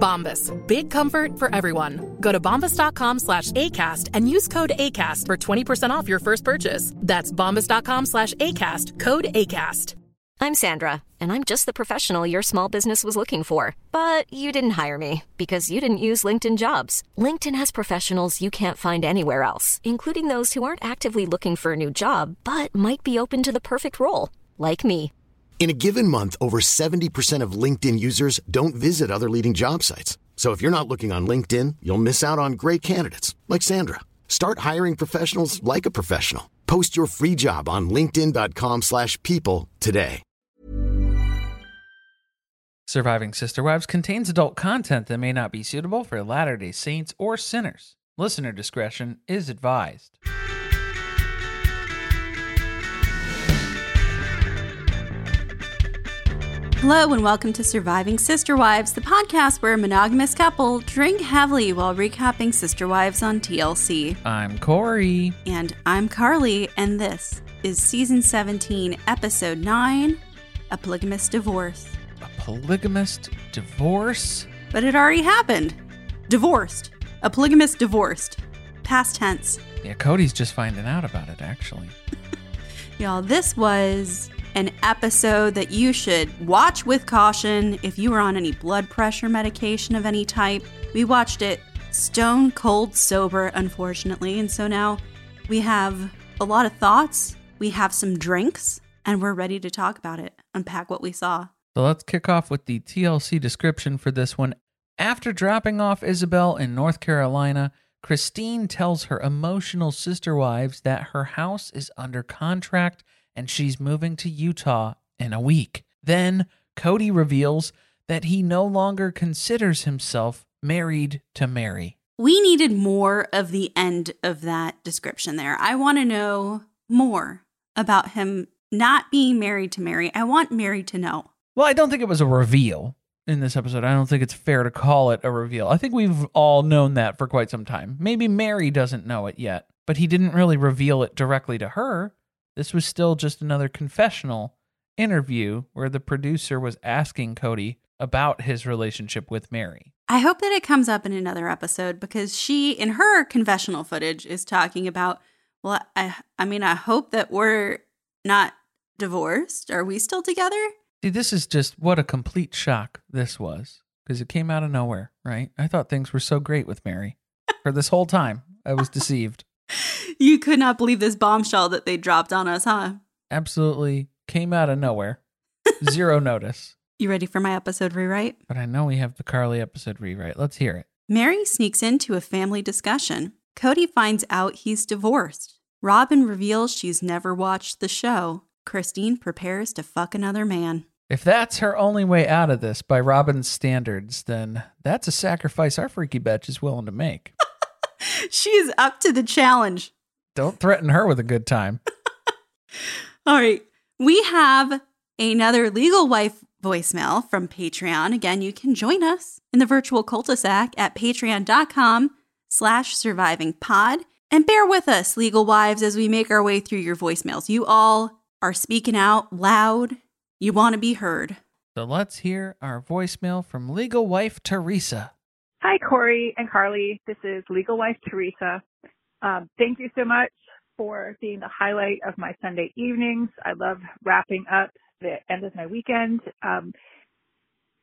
Bombas. Big comfort for everyone. Go to bombas.com slash ACAST and use code ACAST for 20% off your first purchase. That's bombas.com slash ACAST. Code ACAST. I'm Sandra, and I'm just the professional your small business was looking for. But you didn't hire me because you didn't use LinkedIn jobs. LinkedIn has professionals you can't find anywhere else, including those who aren't actively looking for a new job but might be open to the perfect role, like me. In a given month, over 70% of LinkedIn users don't visit other leading job sites. So if you're not looking on LinkedIn, you'll miss out on great candidates like Sandra. Start hiring professionals like a professional. Post your free job on linkedin.com/people today. Surviving Sister Wives contains adult content that may not be suitable for Latter-day Saints or sinners. Listener discretion is advised. Hello and welcome to Surviving Sister Wives, the podcast where a monogamous couple drink heavily while recapping Sister Wives on TLC. I'm Corey. And I'm Carly, and this is season 17, episode 9 A Polygamous Divorce. A polygamous divorce? But it already happened. Divorced. A polygamous divorced. Past tense. Yeah, Kody's just finding out about it, actually. Y'all, this was an episode that you should watch with caution if you are on any blood pressure medication of any type. We watched it stone cold sober, unfortunately, and so now we have a lot of thoughts, we have some drinks, and we're ready to talk about it, unpack what we saw. So let's kick off with the TLC description for this one. After dropping off Ysabel in North Carolina, Christine tells her emotional sister wives that her house is under contract and she's moving to Utah in a week. Then Kody reveals that he no longer considers himself married to Meri. We needed more of the end of that description there. I want to know more about him not being married to Meri. I want Meri to know. Well, I don't think it was a reveal in this episode. I don't think it's fair to call it a reveal. I think we've all known that for quite some time. Maybe Meri doesn't know it yet, but he didn't really reveal it directly to her. This was still just another confessional interview where the producer was asking Kody about his relationship with Meri. I hope that it comes up in another episode because she, in her confessional footage, is talking about, well, I, I mean, I hope that we're not divorced. Are we still together? See, this is just what a complete shock this was because it came out of nowhere, right? I thought things were so great with Meri. For this whole time, I was deceived. You could not believe this bombshell that they dropped on us, huh? Absolutely came out of nowhere. Zero notice. You ready for my episode rewrite? But I know we have the Carly episode rewrite. Let's hear it. Meri sneaks into a family discussion. Kody finds out he's divorced. Robyn reveals she's never watched the show. Christine prepares to fuck another man. If that's her only way out of this by Robyn's standards, then that's a sacrifice our freaky bitch is willing to make. she is up to the challenge. Don't threaten her with a good time. All right. We have another legal wife voicemail from Patreon. Again, you can join us in the virtual cul-de-sac at patreon.com slash surviving pod. And bear with us, legal wives, as we make our way through your voicemails. You all are speaking out loud. You want to be heard. So let's hear our voicemail from legal wife Teresa. Hi, Corey and Carly. This is legal wife Teresa. Um, thank you so much for being the highlight of my Sunday evenings. I love wrapping up the end of my weekend, um,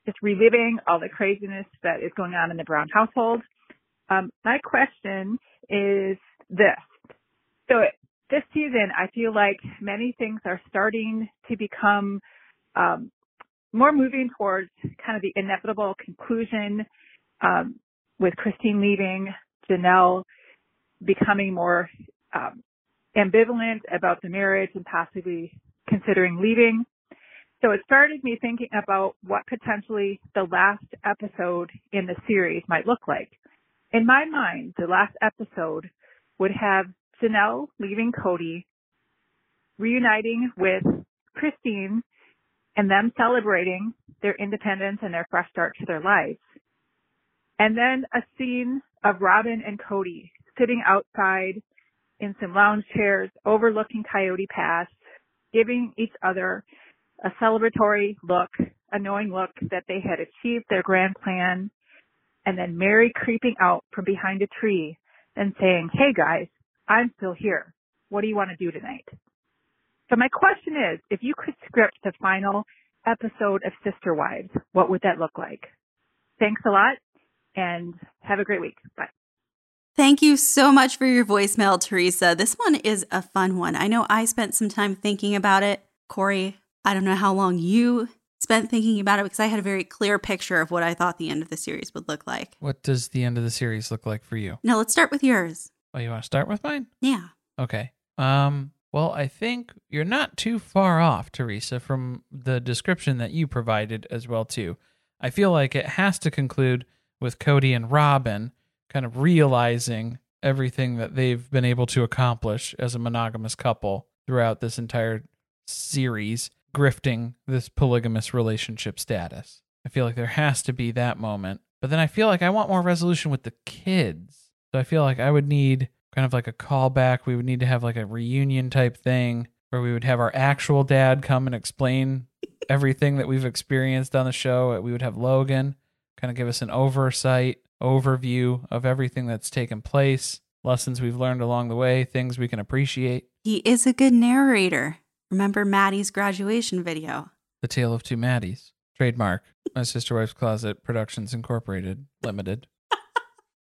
just reliving all the craziness that is going on in the Brown household. Um, my question is this. So this season, I feel like many things are starting to become um, more moving towards kind of the inevitable conclusion um, with Christine leaving, Janelle becoming more um, ambivalent about the marriage and possibly considering leaving. So it started me thinking about what potentially the last episode in the series might look like. In my mind, the last episode would have Janelle leaving Kody, reuniting with Christine, and them celebrating their independence and their fresh start to their lives. And then a scene of Robyn and Kody sitting outside in some lounge chairs overlooking Coyote Pass, giving each other a celebratory look, a knowing look that they had achieved their grand plan, and then Meri creeping out from behind a tree and saying, Hey guys, I'm still here. What do you want to do tonight? So my question is, if you could script the final episode of Sister Wives, what would that look like? Thanks a lot and have a great week. Bye. Thank you so much for your voicemail, Teresa. This one is a fun one. I know I spent some time thinking about it. Corey, I don't know how long you spent thinking about it because I had a very clear picture of what I thought the end of the series would look like. What does the end of the series look like for you? Now let's start with yours. Oh, you want to start with mine? Yeah. Okay. Um, well, I think you're not too far off, Teresa, from the description that you provided as well too. I feel like it has to conclude with Kody and Robyn kind of realizing everything that they've been able to accomplish as a monogamous couple throughout this entire series, grifting this polygamous relationship status. I feel like there has to be that moment. But then I feel like I want more resolution with the kids. So I feel like I would need kind of like a callback. We would need to have like a reunion type thing where we would have our actual dad come and explain everything that we've experienced on the show. We would have Logan kind of give us an oversight, overview of everything that's taken place, lessons we've learned along the way, things we can appreciate. He is a good narrator. Remember Maddie's graduation video? The Tale of Two Maddies. Trademark. My Sister Wife's Closet Productions Incorporated, Limited.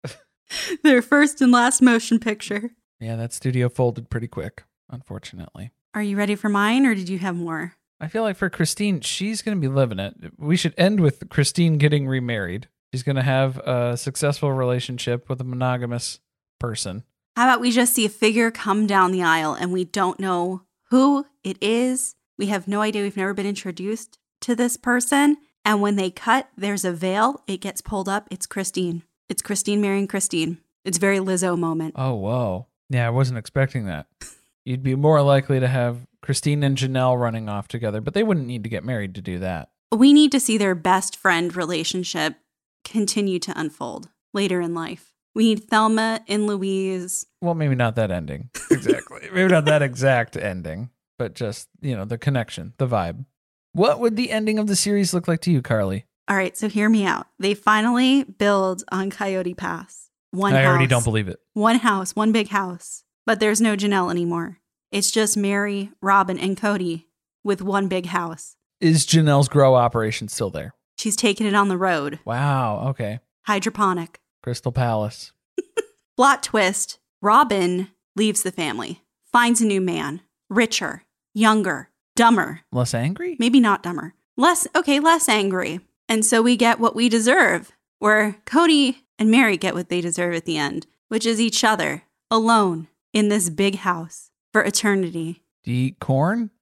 Their first and last motion picture. Yeah, that studio folded pretty quick, unfortunately. Are you ready for mine or did you have more? I feel like for Christine, she's going to be living it. We should end with Christine getting remarried. She's going to have a successful relationship with a monogamous person. How about we just see a figure come down the aisle and we don't know who it is? We have no idea. We've never been introduced to this person. And when they cut, there's a veil. It gets pulled up. It's Christine. It's Christine marrying Christine. It's very Lizzo moment. Oh, whoa. Yeah, I wasn't expecting that. You'd be more likely to have Christine and Janelle running off together, but they wouldn't need to get married to do that. We need to see their best friend relationship continue to unfold later in life. We need Thelma and Louise. Well, maybe not that ending. Exactly. maybe not that exact ending, but just, you know, the connection, the vibe. What would the ending of the series look like to you, Carly? All right, so hear me out. They finally build on Coyote Pass. One I house. already don't believe it. One house, one big house. But there's no Janelle anymore. It's just Meri, Robyn, and Kody with one big house. Is Janelle's grow operation still there? She's taking it on the road. Wow. Okay. Hydroponic. Crystal Palace. Plot twist Robyn leaves the family, finds a new man, richer, younger, dumber. Less angry? Maybe not dumber. Less, okay, less angry. And so we get what we deserve, where Kody and Meri get what they deserve at the end, which is each other, alone, in this big house for eternity. Do you eat corn?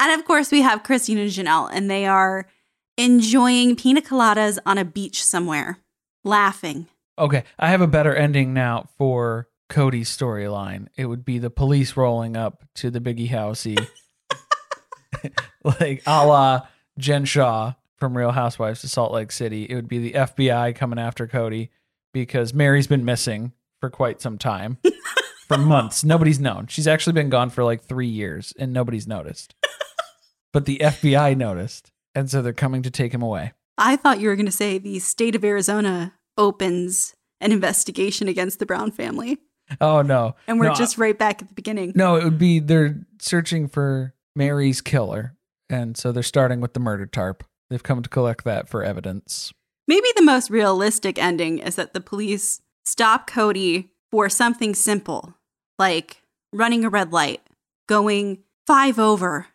And of course, we have Christine and Janelle, and they are enjoying pina coladas on a beach somewhere, laughing. Okay. I have a better ending now for Kody's storyline. It would be the police rolling up to the Biggie Housey, like a la Jen Shah from Real Housewives of Salt Lake City. It would be the FBI coming after Kody because Meri's been missing for quite some time. for months. Nobody's known. She's actually been gone for like three years and nobody's noticed. but the FBI noticed. And so they're coming to take him away. I thought you were going to say the state of Arizona opens an investigation against the Brown family. Oh, no. And we're No, just right back at the beginning. No, it would be they're searching for Meri's killer. And so they're starting with the murder tarp. They've come to collect that for evidence. Maybe the most realistic ending is that the police stop Kody for something simple, like running a red light, going five over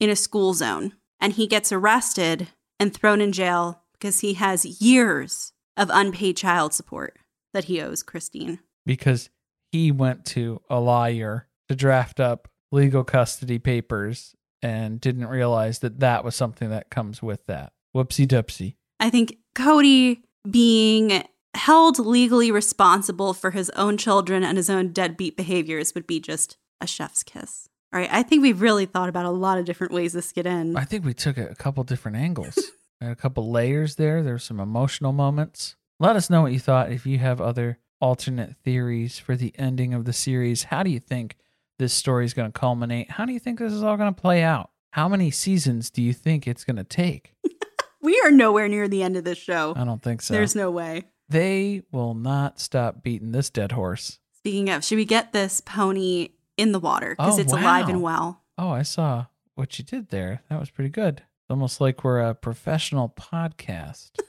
in a school zone and he gets arrested and thrown in jail because he has years of unpaid child support that he owes Christine. because he went to a lawyer to draft up legal custody papers and didn't realize that that was something that comes with that. Whoopsie doopsie. I think Kody being held legally responsible for his own children and his own deadbeat behaviors would be just a chef's kiss. All right, I think we've really thought about a lot of different ways this could end. I think we took a couple different angles. A couple layers there. There's some emotional moments. Let us know what you thought. If you have other alternate theories for the ending of the series, how do you think this story is going to culminate? How do you think this is all going to play out? How many seasons do you think it's going to take? we are nowhere near the end of this show. I don't think so. There's no way. They will not stop beating this dead horse. Speaking of, should we get this pony in the water because Oh, it's alive and well? Oh, I saw what you did there. That was pretty good. It's almost like we're a professional podcast.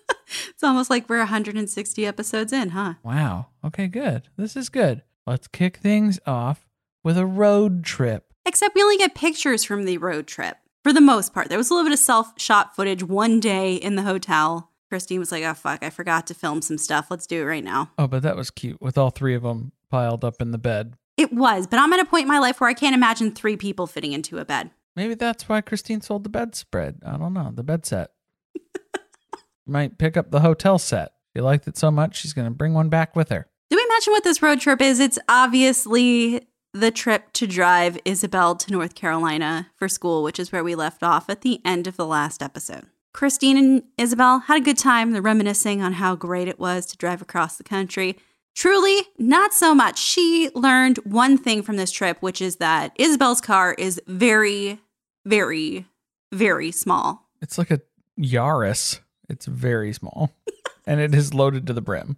It's almost like we're 160 episodes in, huh? wow. Okay, good. This is good. Let's kick things off with a road trip. Except we only get pictures from the road trip for the most part. There was a little bit of self shot footage one day in the hotel. Christine was like, oh, fuck, I forgot to film some stuff. Let's do it right now. Oh, but that was cute with all three of them piled up in the bed. It was, but I'm at a point in my life where I can't imagine three people fitting into a bed. Maybe that's why Christine sold the bedspread. I don't know. The bed set. Might pick up the hotel set. She liked it so much, she's going to bring one back with her. Did we mention what this road trip is? It's obviously the trip to drive Ysabel to North Carolina for school, which is where we left off at the end of the last episode. Christine and Ysabel had a good time. They're reminiscing on how great it was to drive across the country. Truly, not so much. She learned one thing from this trip, which is that Ysabel's car is very, very, very small. It's like a Yaris. It's very small and it is loaded to the brim.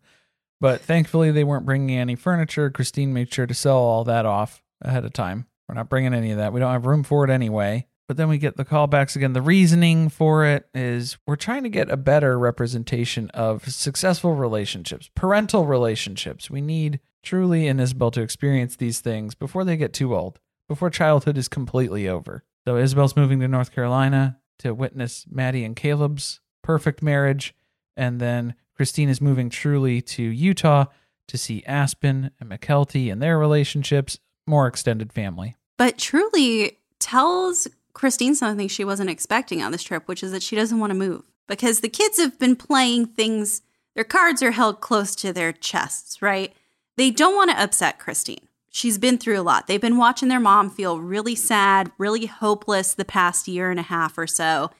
But thankfully, they weren't bringing any furniture. Christine made sure to sell all that off ahead of time. We're not bringing any of that. We don't have room for it anyway. But then we get the callbacks again. The reasoning for it is we're trying to get a better representation of successful relationships, parental relationships. We need Truely and Ysabel to experience these things before they get too old, before childhood is completely over. So Ysabel's moving to North Carolina to witness Maddie and Caleb's perfect marriage. And then Christine is moving Truely to Utah to see Aspen and Mykelti and their relationships, more extended family. But Truely tells Christine something she wasn't expecting on this trip, which is that she doesn't want to move because the kids have been playing things, their cards are held close to their chests, right? They don't want to upset Christine. She's been through a lot. They've been watching their mom feel really sad, really hopeless the past year and a half or so.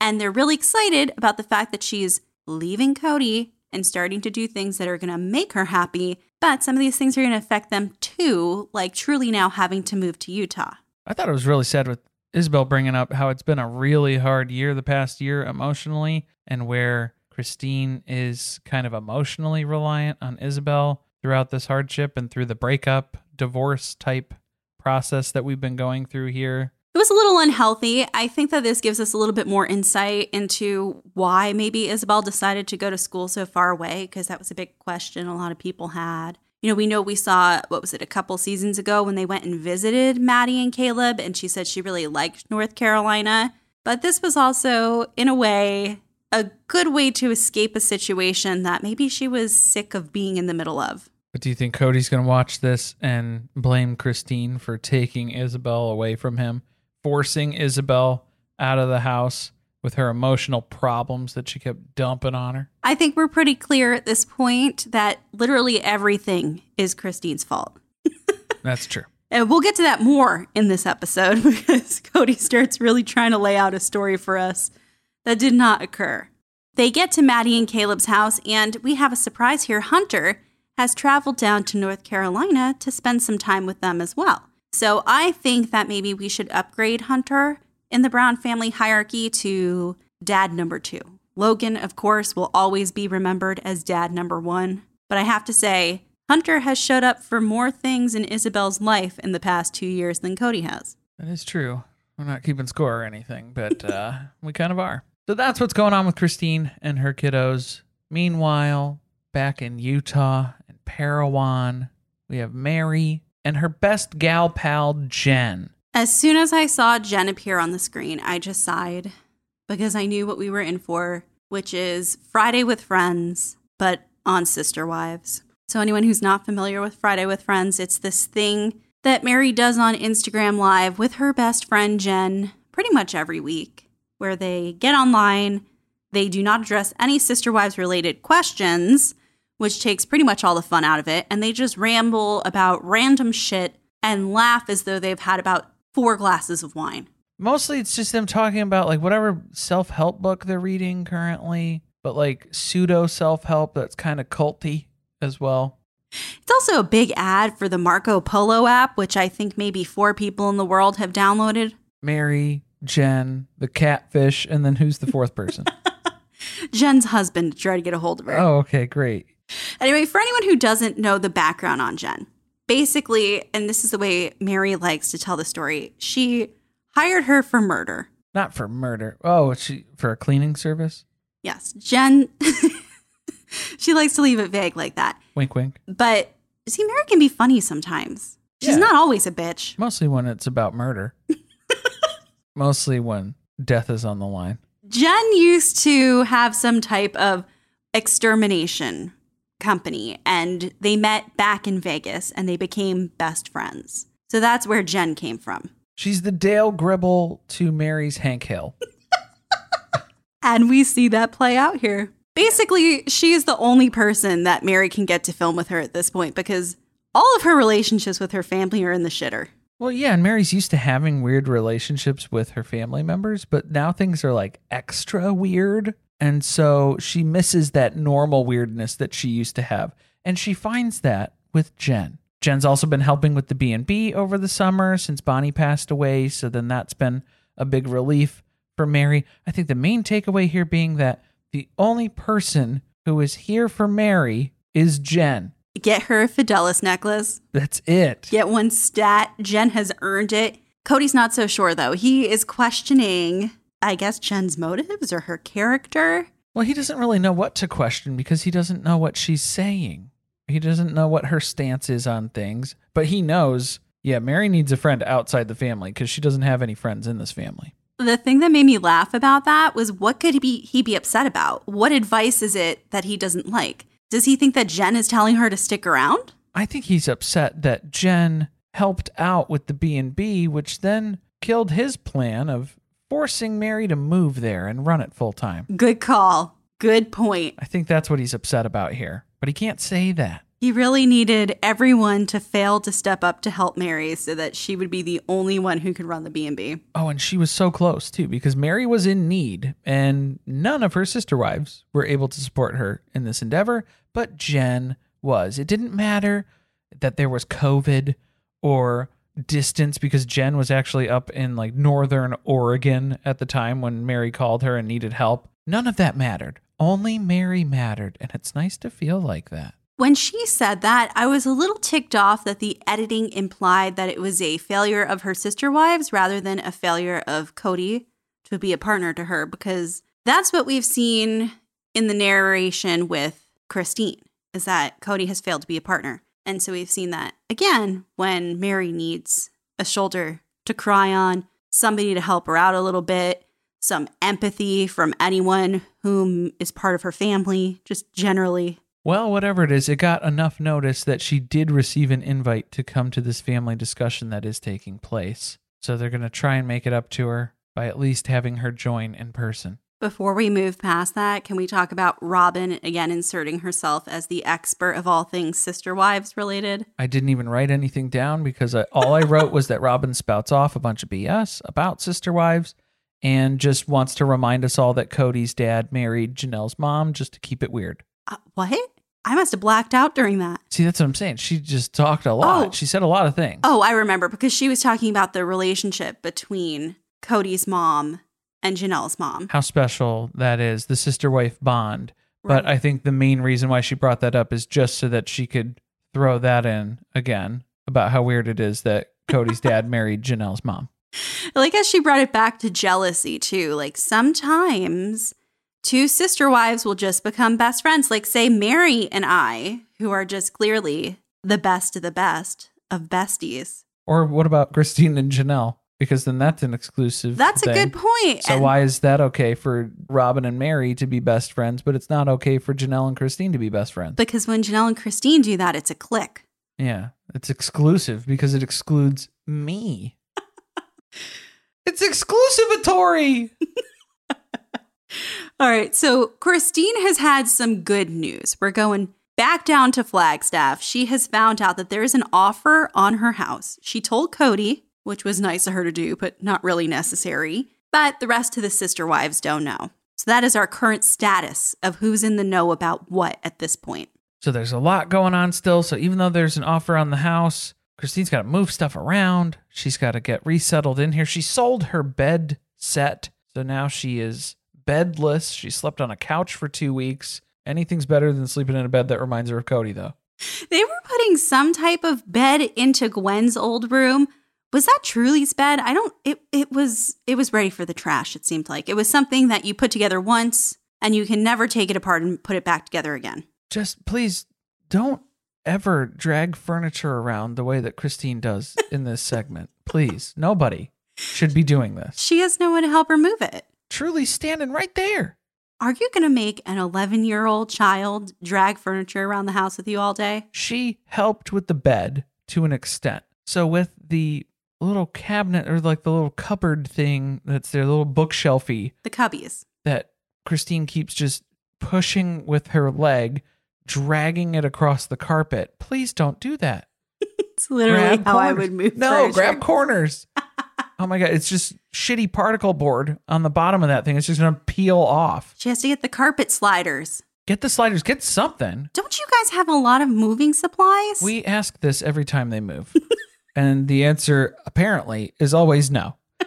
And they're really excited about the fact that she's leaving Kody and starting to do things that are going to make her happy. But some of these things are going to affect them too, like Truely now having to move to Utah. I thought it was really sad with Ysabel bringing up how it's been a really hard year the past year emotionally, and where Christine is kind of emotionally reliant on Ysabel throughout this hardship and through the breakup, divorce type process that we've been going through here. It was a little unhealthy. I think that this gives us a little bit more insight into why maybe Ysabel decided to go to school so far away, because that was a big question a lot of people had. You know, we know we saw, what was it, a couple seasons ago when they went and visited Maddie and Caleb, and she said she really liked North Carolina. But this was also, in a way, a good way to escape a situation that maybe she was sick of being in the middle of. But do you think Kody's going to watch this and blame Christine for taking Ysabel away from him, forcing Ysabel out of the house with her emotional problems that she kept dumping on her? I think we're pretty clear at this point that literally everything is Christine's fault. That's true. And we'll get to that more in this episode because Kody starts really trying to lay out a story for us that did not occur. They get to Maddie and Caleb's house, and we have a surprise here. Hunter has traveled down to North Carolina to spend some time with them as well. So I think that maybe we should upgrade Hunter in the Brown family hierarchy to dad number two. Logan, of course, will always be remembered as dad number one. But I have to say, Hunter has showed up for more things in Ysabel's life in the past two years than Kody has. That is true. We're not keeping score or anything, but uh, we kind of are. So that's what's going on with Christine and her kiddos. Meanwhile, back in Utah and Parowan, we have Meri and her best gal pal, Jen. As soon as I saw Jen appear on the screen, I just sighed because I knew what we were in for, which is Friday with Friends, but on Sister Wives. So, anyone who's not familiar with Friday with Friends, it's this thing that Meri does on Instagram Live with her best friend Jen pretty much every week, where they get online, they do not address any Sister Wives related questions, which takes pretty much all the fun out of it, and they just ramble about random shit and laugh as though they've had about four glasses of wine. Mostly it's just them talking about like whatever self help book they're reading currently, but like pseudo self help that's kind of culty as well. It's also a big ad for the Marco Polo app, which I think maybe four people in the world have downloaded. Meri, Jen, the catfish, and then who's the fourth person? Jen's husband to try to get a hold of her. oh, okay, great. Anyway, for anyone who doesn't know the background on Jen, basically, and this is the way Meri likes to tell the story, she hired her for murder. Not for murder. Oh, she for a cleaning service? Yes, Jen, she likes to leave it vague like that. Wink wink. But see, Meri can be funny sometimes. She's Yeah. not always a bitch. Mostly when it's about murder. Mostly when death is on the line. Jen used to have some type of extermination company, and they met back in Vegas and they became best friends. So that's where Jen came from. She's the Dale Gribble to Meri's Hank Hill. And we see that play out here. Basically, she is the only person that Meri can get to film with her at this point because all of her relationships with her family are in the shitter. Well, yeah, and Meri's used to having weird relationships with her family members, but now things are like extra weird. And so she misses that normal weirdness that she used to have. And she finds that with Jen. Jen's also been helping with the B&B over the summer since Bonnie passed away, so then that's been a big relief for Meri. I think the main takeaway here being that the only person who is here for Meri is Jen. Get her a Fidelis necklace. That's it. Get one stat. Jen has earned it. Kody's not so sure though. He is questioning, I guess, Jen's motives or her character. Well, he doesn't really know what to question because he doesn't know what she's saying. He doesn't know what her stance is on things, but he knows, yeah, Meri needs a friend outside the family because she doesn't have any friends in this family. The thing that made me laugh about that was what could he be he be upset about? What advice is it that he doesn't like? Does he think that Jen is telling her to stick around? I think he's upset that Jen helped out with the B&B, which then killed his plan of forcing Meri to move there and run it full time. Good call. Good point. I think that's what he's upset about here, but he can't say that. He really needed everyone to fail to step up to help Meri so that she would be the only one who could run the B&B. Oh, and she was so close too, because Meri was in need, and none of her sister wives were able to support her in this endeavor, but Jen was. It didn't matter that there was COVID or distance, because Jen was actually up in like northern Oregon at the time when Meri called her and needed help. None of that mattered. Only Meri mattered, and it's nice to feel like that. When she said that, I was a little ticked off that the editing implied that it was a failure of her sister wives rather than a failure of Kody to be a partner to her, because that's what we've seen in the narration with Christine, is that Kody has failed to be a partner. And so we've seen that again when Meri needs a shoulder to cry on, somebody to help her out a little bit, some empathy from anyone whom is part of her family, just generally. Well, whatever it is, it got enough notice that she did receive an invite to come to this family discussion that is taking place. So they're going to try and make it up to her by at least having her join in person. Before we move past that, can we talk about Robyn again inserting herself as the expert of all things sister wives related? I didn't even write anything down because I, all I wrote was that Robyn spouts off a bunch of BS about sister wives and just wants to remind us all that Kody's dad married Janelle's mom just to keep it weird. Uh, what? I must have blacked out during that. See, that's what I'm saying. She just talked a lot. Oh. She said a lot of things. Oh, I remember because she was talking about the relationship between Kody's mom and Janelle's mom. how special that is, the sister wife bond. But I think the main reason why she brought that up is just so that she could throw that in again about how weird it is that Kody's dad married Janelle's mom. I like as she brought it back to jealousy too. Like sometimes two sister wives will just become best friends. Like say Meri and I, who are just clearly the best of the best of besties. Or what about Christine and Janelle? Because then that's an exclusive. That's a good point. So And- why is that okay for Robyn and Meri to be best friends, but it's not okay for Janelle and Christine to be best friends? Because when Janelle and Christine do that, it's a click. yeah, it's exclusive because it excludes me. it's exclusivatory. All right. So Christine has had some good news. We're going back down to Flagstaff. She has found out that there is an offer on her house. She told Kody, which was nice of her to do, but not really necessary. But the rest of the sister wives don't know. So that is our current status of who's in the know about what at this point. So there's a lot going on still. So even though there's an offer on the house, Christine's got to move stuff around. She's got to get resettled in here. She sold her bed set. So now she is bedless. She slept on a couch for two weeks. Anything's better than sleeping in a bed that reminds her of Kody, though. They were putting some type of bed into Gwen's old room. Was that Truely's bed? I don't it it was it was ready for the trash, it seemed like. It was something that you put together once and you can never take it apart and put it back together again. Just please don't ever drag furniture around the way that Christine does in this segment. Please. Nobody should be doing this. She has no one to help her move it. Truely standing right there. Are you going to make an 11 year old child drag furniture around the house with you all day? she helped with the bed to an extent. So with the little cabinet or like the little cupboard thing that's their little bookshelfy The cubbies. that Christine keeps just pushing with her leg, dragging it across the carpet. Please don't do that. It's literally Grab how I would move No, furniture. grab corners. oh my god, it's just shitty particle board on the bottom of that thing. It's just gonna peel off. She has to get the carpet sliders. Get the sliders, get something. Don't you guys have a lot of moving supplies? We ask this every time they move. and the answer apparently is always no.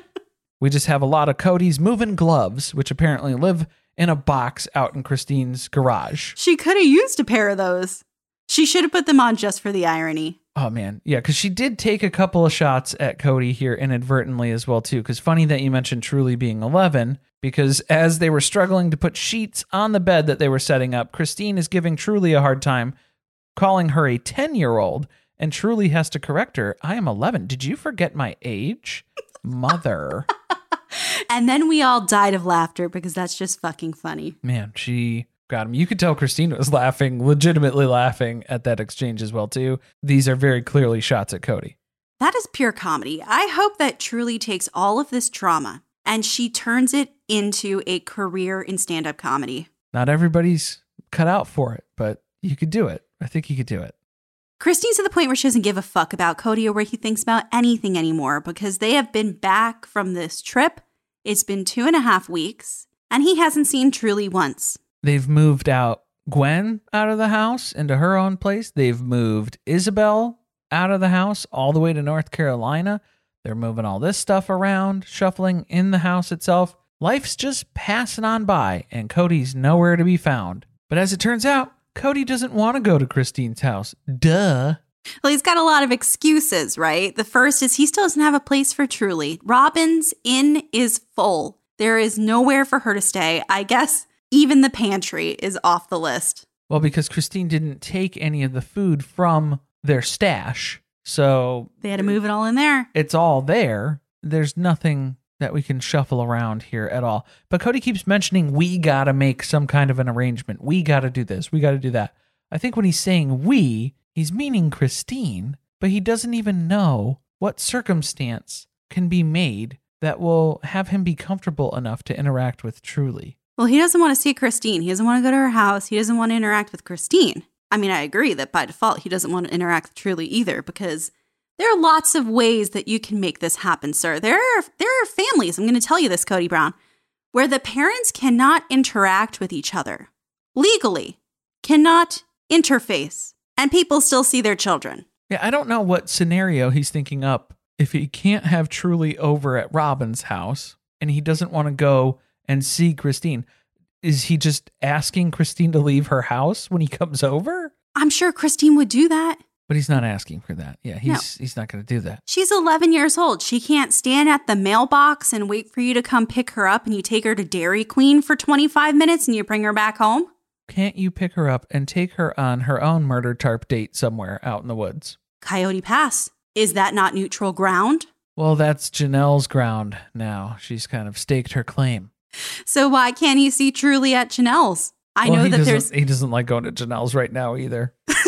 we just have a lot of Kody's moving gloves, which apparently live in a box out in Christine's garage. she could have used a pair of those. She should have put them on just for the irony. Oh man, yeah, because she did take a couple of shots at Kody here inadvertently as well too. Because funny that you mentioned Truely being eleven, because as they were struggling to put sheets on the bed that they were setting up, Christine is giving Truely a hard time, calling her a ten-year-old, and Truely has to correct her. I am eleven. Did you forget my age, mother? And then we all died of laughter because that's just fucking funny. Man, she got him. You could tell Christine was laughing, legitimately laughing at that exchange as well too. These are very clearly shots at Kody. That is pure comedy. I hope that Truely takes all of this drama and she turns it into a career in stand up comedy. Not everybody's cut out for it, but you could do it. I think you could do it. Christine's to the point where she doesn't give a fuck about Kody or where he thinks about anything anymore because they have been back from this trip. It's been two and a half weeks and he hasn't seen Truely once. They've moved out Gwen out of the house into her own place. They've moved Ysabel out of the house all the way to North Carolina. They're moving all this stuff around, shuffling in the house itself. Life's just passing on by, and Kody's nowhere to be found. But as it turns out, Kody doesn't want to go to Christine's house. Duh. Well, he's got a lot of excuses, right? The first is he still doesn't have a place for Truely. Robyn's inn is full. There is nowhere for her to stay. I guess even the pantry is off the list. Well, because Christine didn't take any of the food from their stash. So They had to move it all in there. it's all there. There's nothing that we can shuffle around here at all. But Kody keeps mentioning we got to make some kind of an arrangement. We got to do this. We got to do that. I think when he's saying we, he's meaning Christine, but he doesn't even know what circumstance can be made that will have him be comfortable enough to interact with Truely. Well, he doesn't want to see Christine. He doesn't want to go to her house. He doesn't want to interact with Christine. I mean, I agree that by default, he doesn't want to interact with Truely either because there are lots of ways that you can make this happen, sir. There are, there are families, I'm going to tell you this, Kody Brown, where the parents cannot interact with each other legally, cannot interface, and people still see their children. Yeah, I don't know what scenario he's thinking up if he can't have Truely over at Robyn's house and he doesn't want to go and see Christine. Is he just asking Christine to leave her house when he comes over? I'm sure Christine would do that. But he's not asking for that. Yeah, he's he's not going to do that. She's 11 years old. She can't stand at the mailbox and wait for you to come pick her up and you take her to Dairy Queen for 25 minutes and you bring her back home. Can't you pick her up and take her on her own murder tarp date somewhere out in the woods? Coyote Pass. Is that not neutral ground? Well, that's Janelle's ground now. She's kind of staked her claim. So why can't he see Truely at Janelle's? I Well, know that there's. he doesn't like going to Janelle's right now either.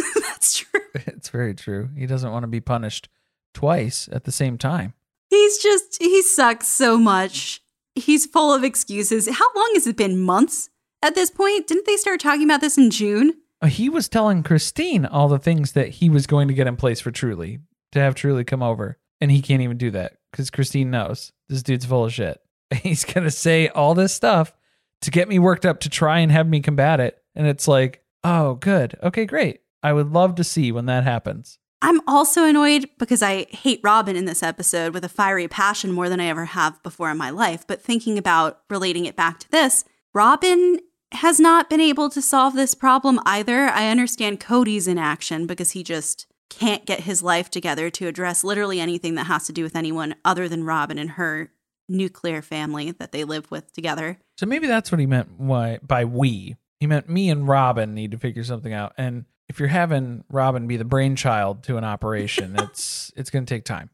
It's very true. He doesn't want to be punished twice at the same time. He's just, he sucks so much. He's full of excuses. How long has it been? Months at this point? Didn't they start talking about this in June? Uh, He was telling Christine all the things that he was going to get in place for Truely to have Truely come over, and he can't even do that because Christine knows this dude's full of shit. He's gonna say all this stuff to get me worked up to try and have me combat it, and it's like, oh, good, okay, great. I would love to see when that happens. I'm also annoyed because I hate Robyn in this episode with a fiery passion more than I ever have before in my life. But thinking about relating it back to this, Robyn has not been able to solve this problem either. I understand Kody's inaction because he just can't get his life together to address literally anything that has to do with anyone other than Robyn and her nuclear family that they live with together. So maybe that's what he meant why by we. He meant me and Robyn need to figure something out. And if you're having Robyn be the brainchild to an operation, it's it's gonna take time.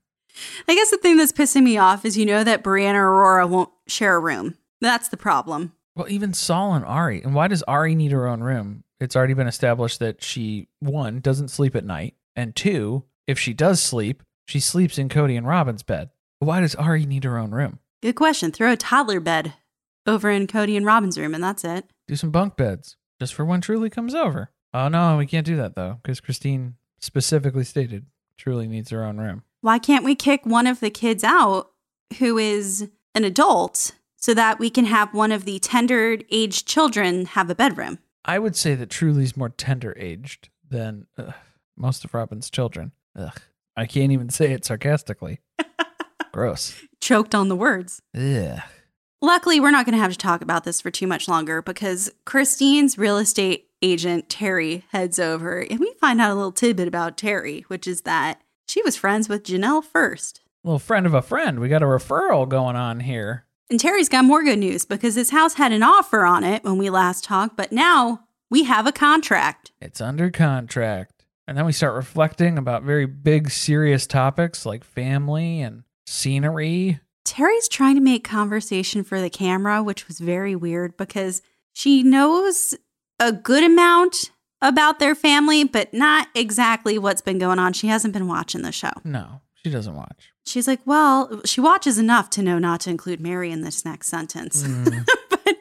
I guess the thing that's pissing me off is you know that Breanna Aurora won't share a room. That's the problem. Well, even Saul and Ari. And why does Ari need her own room? It's already been established that she, one, doesn't sleep at night. And two, if she does sleep, she sleeps in Kody and Robyn's bed. Why does Ari need her own room? Good question. Throw a toddler bed over in Kody and Robyn's room, and that's it. Do some bunk beds just for when Truely comes over. Oh, no, we can't do that though, because Christine specifically stated Truely needs her own room. Why can't we kick one of the kids out who is an adult so that we can have one of the tender aged children have a bedroom? I would say that Truely's more tender aged than ugh, most of Robyn's children. Ugh. I can't even say it sarcastically. Gross. Choked on the words. Ugh. Luckily, we're not going to have to talk about this for too much longer because Christine's real estate agent, Terry, heads over and we find out a little tidbit about Terry, which is that she was friends with Janelle first. Little friend of a friend. We got a referral going on here. And Terry's got more good news because his house had an offer on it when we last talked, but now we have a contract. It's under contract. And then we start reflecting about very big, serious topics like family and scenery. Terry's trying to make conversation for the camera, which was very weird because she knows a good amount about their family, but not exactly what's been going on. She hasn't been watching the show. No, she doesn't watch. She's like, well, she watches enough to know not to include Meri in this next sentence. Mm-hmm. but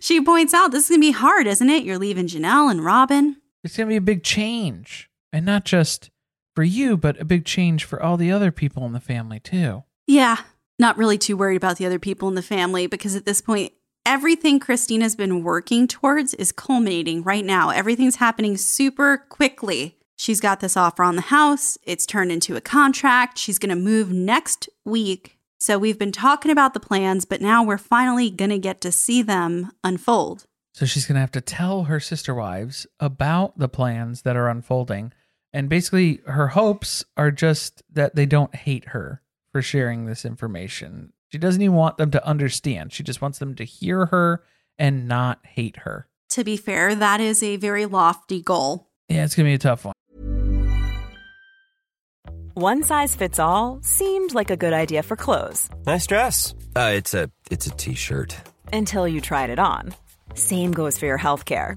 she points out this is going to be hard, isn't it? You're leaving Janelle and Robyn. It's going to be a big change. And not just for you, but a big change for all the other people in the family, too. Yeah, not really too worried about the other people in the family because at this point, everything Christina's been working towards is culminating right now. Everything's happening super quickly. She's got this offer on the house, it's turned into a contract. She's going to move next week. So we've been talking about the plans, but now we're finally going to get to see them unfold. So she's going to have to tell her sister wives about the plans that are unfolding. And basically, her hopes are just that they don't hate her for sharing this information. She doesn't even want them to understand. She just wants them to hear her and not hate her. To be fair, that is a very lofty goal. Yeah, it's going to be a tough one. One size fits all seemed like a good idea for clothes Nice dress. Uh, it's a it's a t-shirt. until you tried it on. Same goes for your healthcare.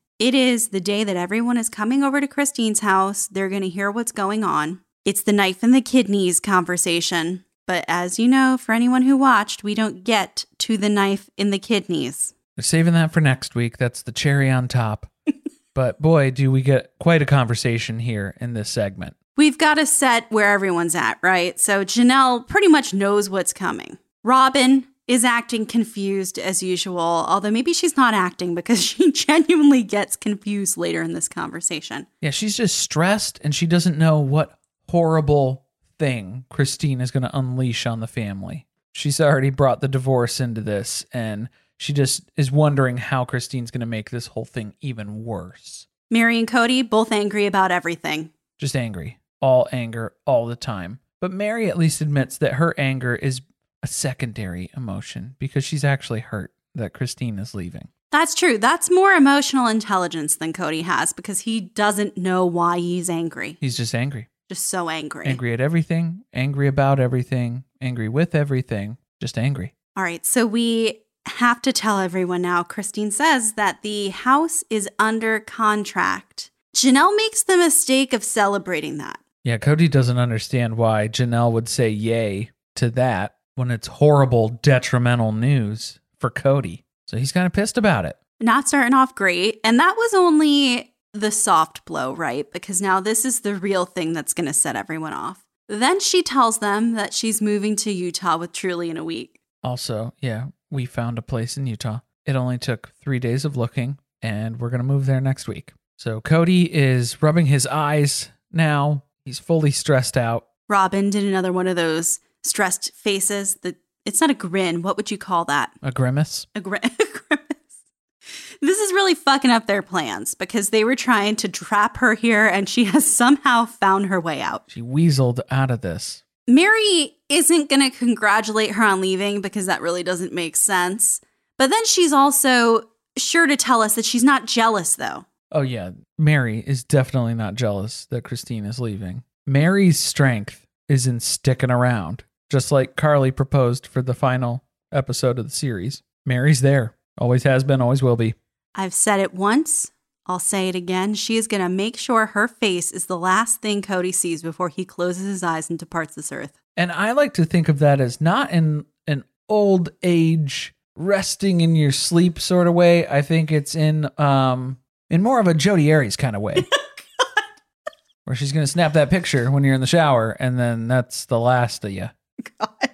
It is the day that everyone is coming over to Christine's house. They're going to hear what's going on. It's the knife and the kidneys conversation. But as you know, for anyone who watched, we don't get to the knife in the kidneys. They're saving that for next week. That's the cherry on top. but boy, do we get quite a conversation here in this segment. We've got a set where everyone's at, right? So Janelle pretty much knows what's coming. Robyn is acting confused as usual, although maybe she's not acting because she genuinely gets confused later in this conversation. Yeah, she's just stressed and she doesn't know what horrible thing Christine is going to unleash on the family. She's already brought the divorce into this and she just is wondering how Christine's going to make this whole thing even worse. Meri and Kody both angry about everything. Just angry. All anger all the time. But Meri at least admits that her anger is a secondary emotion because she's actually hurt that Christine is leaving. That's true. That's more emotional intelligence than Kody has because he doesn't know why he's angry. He's just angry. Just so angry. Angry at everything, angry about everything, angry with everything, just angry. All right. So we have to tell everyone now. Christine says that the house is under contract. Janelle makes the mistake of celebrating that. Yeah, Kody doesn't understand why Janelle would say yay to that when it's horrible, detrimental news for Kody. So he's kind of pissed about it. Not starting off great. And that was only the soft blow, right? Because now this is the real thing that's going to set everyone off. Then she tells them that she's moving to Utah with Truely in a week. Also, yeah, we found a place in Utah. It only took three days of looking, and we're going to move there next week. So Kody is rubbing his eyes now. He's fully stressed out. Robyn did another one of those stressed faces. The it's not a grin. What would you call that? A grimace. A, gri- a grimace. This is really fucking up their plans because they were trying to trap her here, and she has somehow found her way out. She weaseled out of this. Meri isn't going to congratulate her on leaving because that really doesn't make sense. But then she's also sure to tell us that she's not jealous, though. Oh, yeah. Meri is definitely not jealous that Christine is leaving. Meri's strength is in sticking around, just like Carly proposed for the final episode of the series. Meri's there. Always has been, always will be. I've said it once. I'll say it again. She is going to make sure her face is the last thing Kody sees before he closes his eyes and departs this earth. And I like to think of that as not in an old age resting in your sleep sort of way. I think it's in um in more of a Jodi Arias kind of way. Where she's going to snap that picture when you're in the shower and then that's the last of you. God.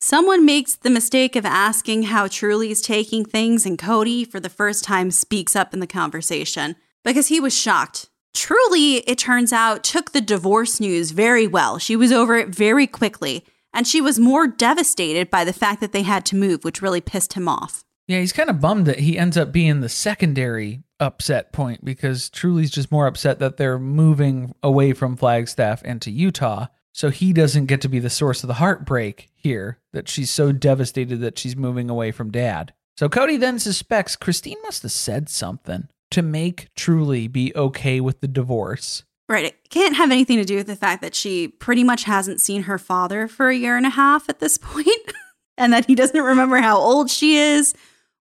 Someone makes the mistake of asking how Truely's taking things, and Kody, for the first time, speaks up in the conversation because he was shocked. Truely, it turns out, took the divorce news very well. She was over it very quickly, and she was more devastated by the fact that they had to move, which really pissed him off. Yeah, he's kind of bummed that he ends up being the secondary upset point because Truely's just more upset that they're moving away from Flagstaff and to Utah. So he doesn't get to be the source of the heartbreak here that she's so devastated that she's moving away from dad. So Kody then suspects Christine must have said something to make Truely be okay with the divorce. Right. It can't have anything to do with the fact that she pretty much hasn't seen her father for a year and a half at this point, and that he doesn't remember how old she is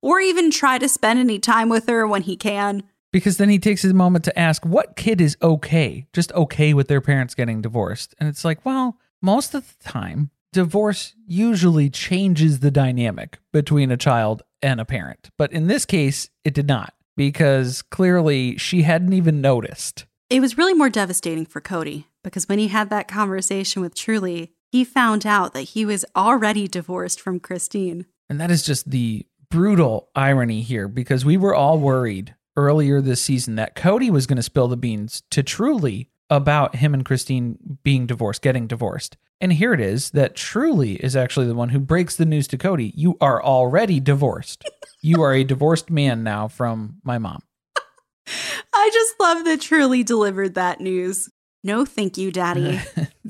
or even try to spend any time with her when he can. Because then he takes his moment to ask, what kid is okay, just okay with their parents getting divorced? And it's like, well, most of the time, divorce usually changes the dynamic between a child and a parent. But in this case, it did not, because clearly she hadn't even noticed. It was really more devastating for Kody because when he had that conversation with Truely, he found out that he was already divorced from Christine. And that is just the brutal irony here because we were all worried earlier this season that Kody was going to spill the beans to Truely about him and Christine being divorced, getting divorced. And here it is that Truely is actually the one who breaks the news to Kody. You are already divorced. you are a divorced man now from my mom. I just love that Truely delivered that news. No, thank you, Daddy.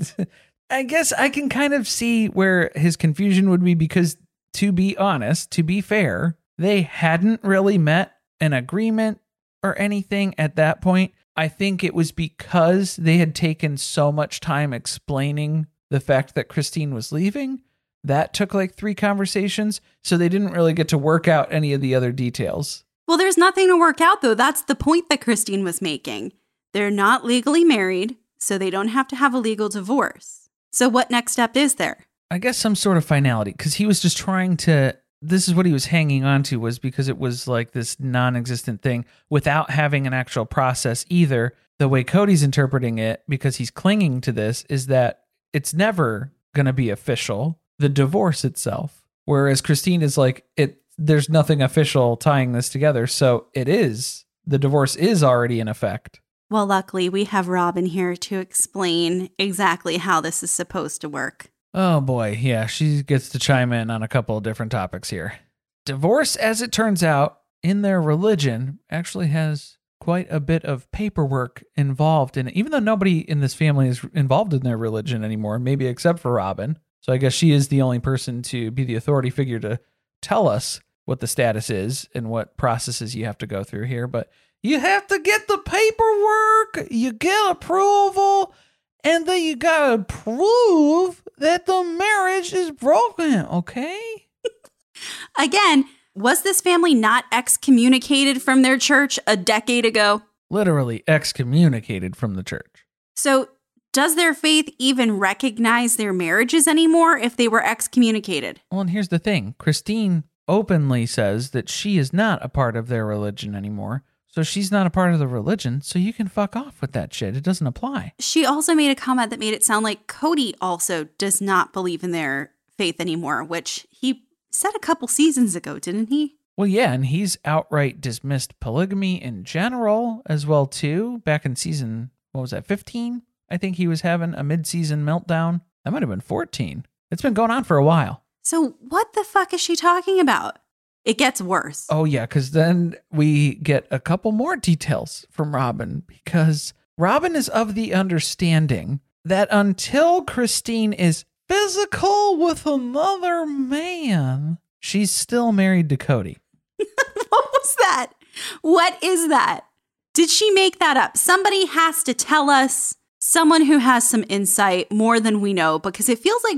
I guess I can kind of see where his confusion would be because, to be honest, to be fair, they hadn't really met an agreement or anything at that point. I think it was because they had taken so much time explaining the fact that Christine was leaving. That took like three conversations. So they didn't really get to work out any of the other details. Well, there's nothing to work out, though. That's the point that Christine was making. They're not legally married, so they don't have to have a legal divorce. So, what next step is there? I guess some sort of finality because he was just trying to this is what he was hanging on to was because it was like this non-existent thing without having an actual process either. The way Kody's interpreting it, because he's clinging to this, is that it's never going to be official. The divorce itself, whereas Christine is like it. There's nothing official tying this together, so it is the divorce is already in effect. Well, luckily, we have Robyn here to explain exactly how this is supposed to work. Oh boy, yeah, she gets to chime in on a couple of different topics here. Divorce, as it turns out, in their religion actually has quite a bit of paperwork involved in it, even though nobody in this family is involved in their religion anymore, maybe except for Robyn. So I guess she is the only person to be the authority figure to tell us what the status is and what processes you have to go through here. But you have to get the paperwork, you get approval, and then you gotta prove that the marriage is broken, okay? Again, was this family not excommunicated from their church a decade ago? Literally excommunicated from the church. So, does their faith even recognize their marriages anymore if they were excommunicated? Well, and here's the thing Christine openly says that she is not a part of their religion anymore. So she's not a part of the religion, so you can fuck off with that shit. It doesn't apply. She also made a comment that made it sound like Kody also does not believe in their faith anymore, which he said a couple seasons ago, didn't he? Well, yeah, and he's outright dismissed polygamy in general as well too. Back in season what was that, 15? I think he was having a mid-season meltdown. That might have been 14. It's been going on for a while. So what the fuck is she talking about? It gets worse. Oh, yeah, because then we get a couple more details from Robyn because Robyn is of the understanding that until Christine is physical with another man, she's still married to Kody. what was that? What is that? Did she make that up? Somebody has to tell us, someone who has some insight more than we know, because it feels like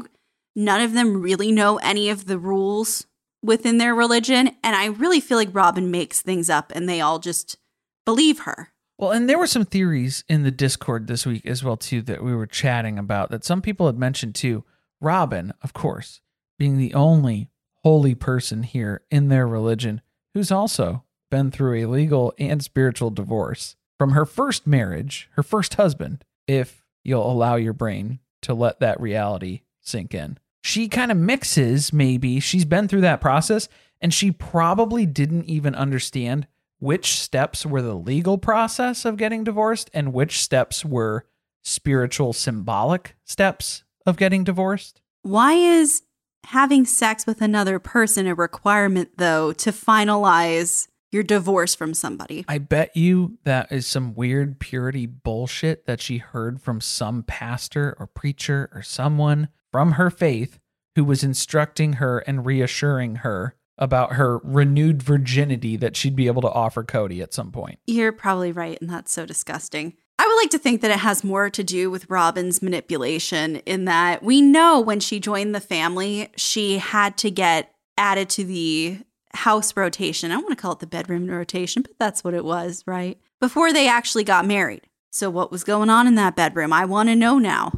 none of them really know any of the rules within their religion. And I really feel like Robyn makes things up and they all just believe her. Well, and there were some theories in the Discord this week as well too that we were chatting about that some people had mentioned too. Robyn, of course, being the only holy person here in their religion who's also been through a legal and spiritual divorce from her first marriage, her first husband, if you'll allow your brain to let that reality sink in she kind of mixes, maybe. She's been through that process and she probably didn't even understand which steps were the legal process of getting divorced and which steps were spiritual, symbolic steps of getting divorced. Why is having sex with another person a requirement, though, to finalize your divorce from somebody? I bet you that is some weird purity bullshit that she heard from some pastor or preacher or someone from her faith who was instructing her and reassuring her about her renewed virginity that she'd be able to offer Kody at some point. You're probably right, and that's so disgusting. I would like to think that it has more to do with Robyn's manipulation in that we know when she joined the family, she had to get added to the house rotation. I want to call it the bedroom rotation, but that's what it was, right? Before they actually got married. So, what was going on in that bedroom? I want to know now.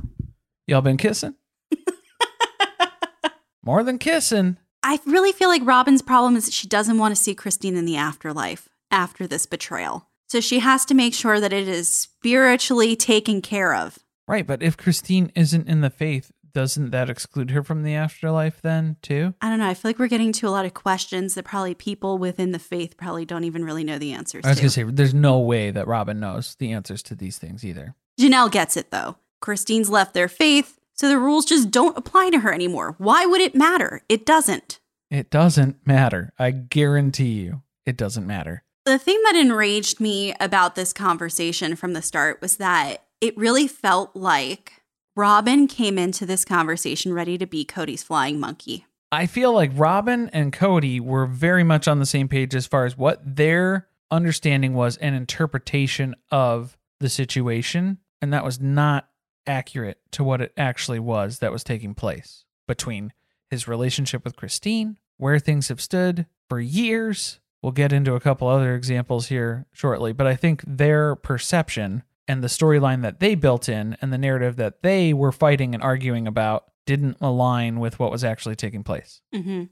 Y'all been kissing? More than kissing. I really feel like Robyn's problem is that she doesn't want to see Christine in the afterlife after this betrayal. So she has to make sure that it is spiritually taken care of. Right, but if Christine isn't in the faith, doesn't that exclude her from the afterlife then, too? I don't know. I feel like we're getting to a lot of questions that probably people within the faith probably don't even really know the answers I was to. to say, there's no way that Robyn knows the answers to these things either. Janelle gets it though. Christine's left their faith, so the rules just don't apply to her anymore. Why would it matter? It doesn't. It doesn't matter. I guarantee you, it doesn't matter. The thing that enraged me about this conversation from the start was that it really felt like Robyn came into this conversation ready to be Kody's flying monkey. I feel like Robyn and Kody were very much on the same page as far as what their understanding was and interpretation of the situation. And that was not accurate to what it actually was that was taking place between his relationship with Christine, where things have stood for years. We'll get into a couple other examples here shortly, but I think their perception and the storyline that they built in and the narrative that they were fighting and arguing about didn't align with what was actually taking place. Mm-hmm.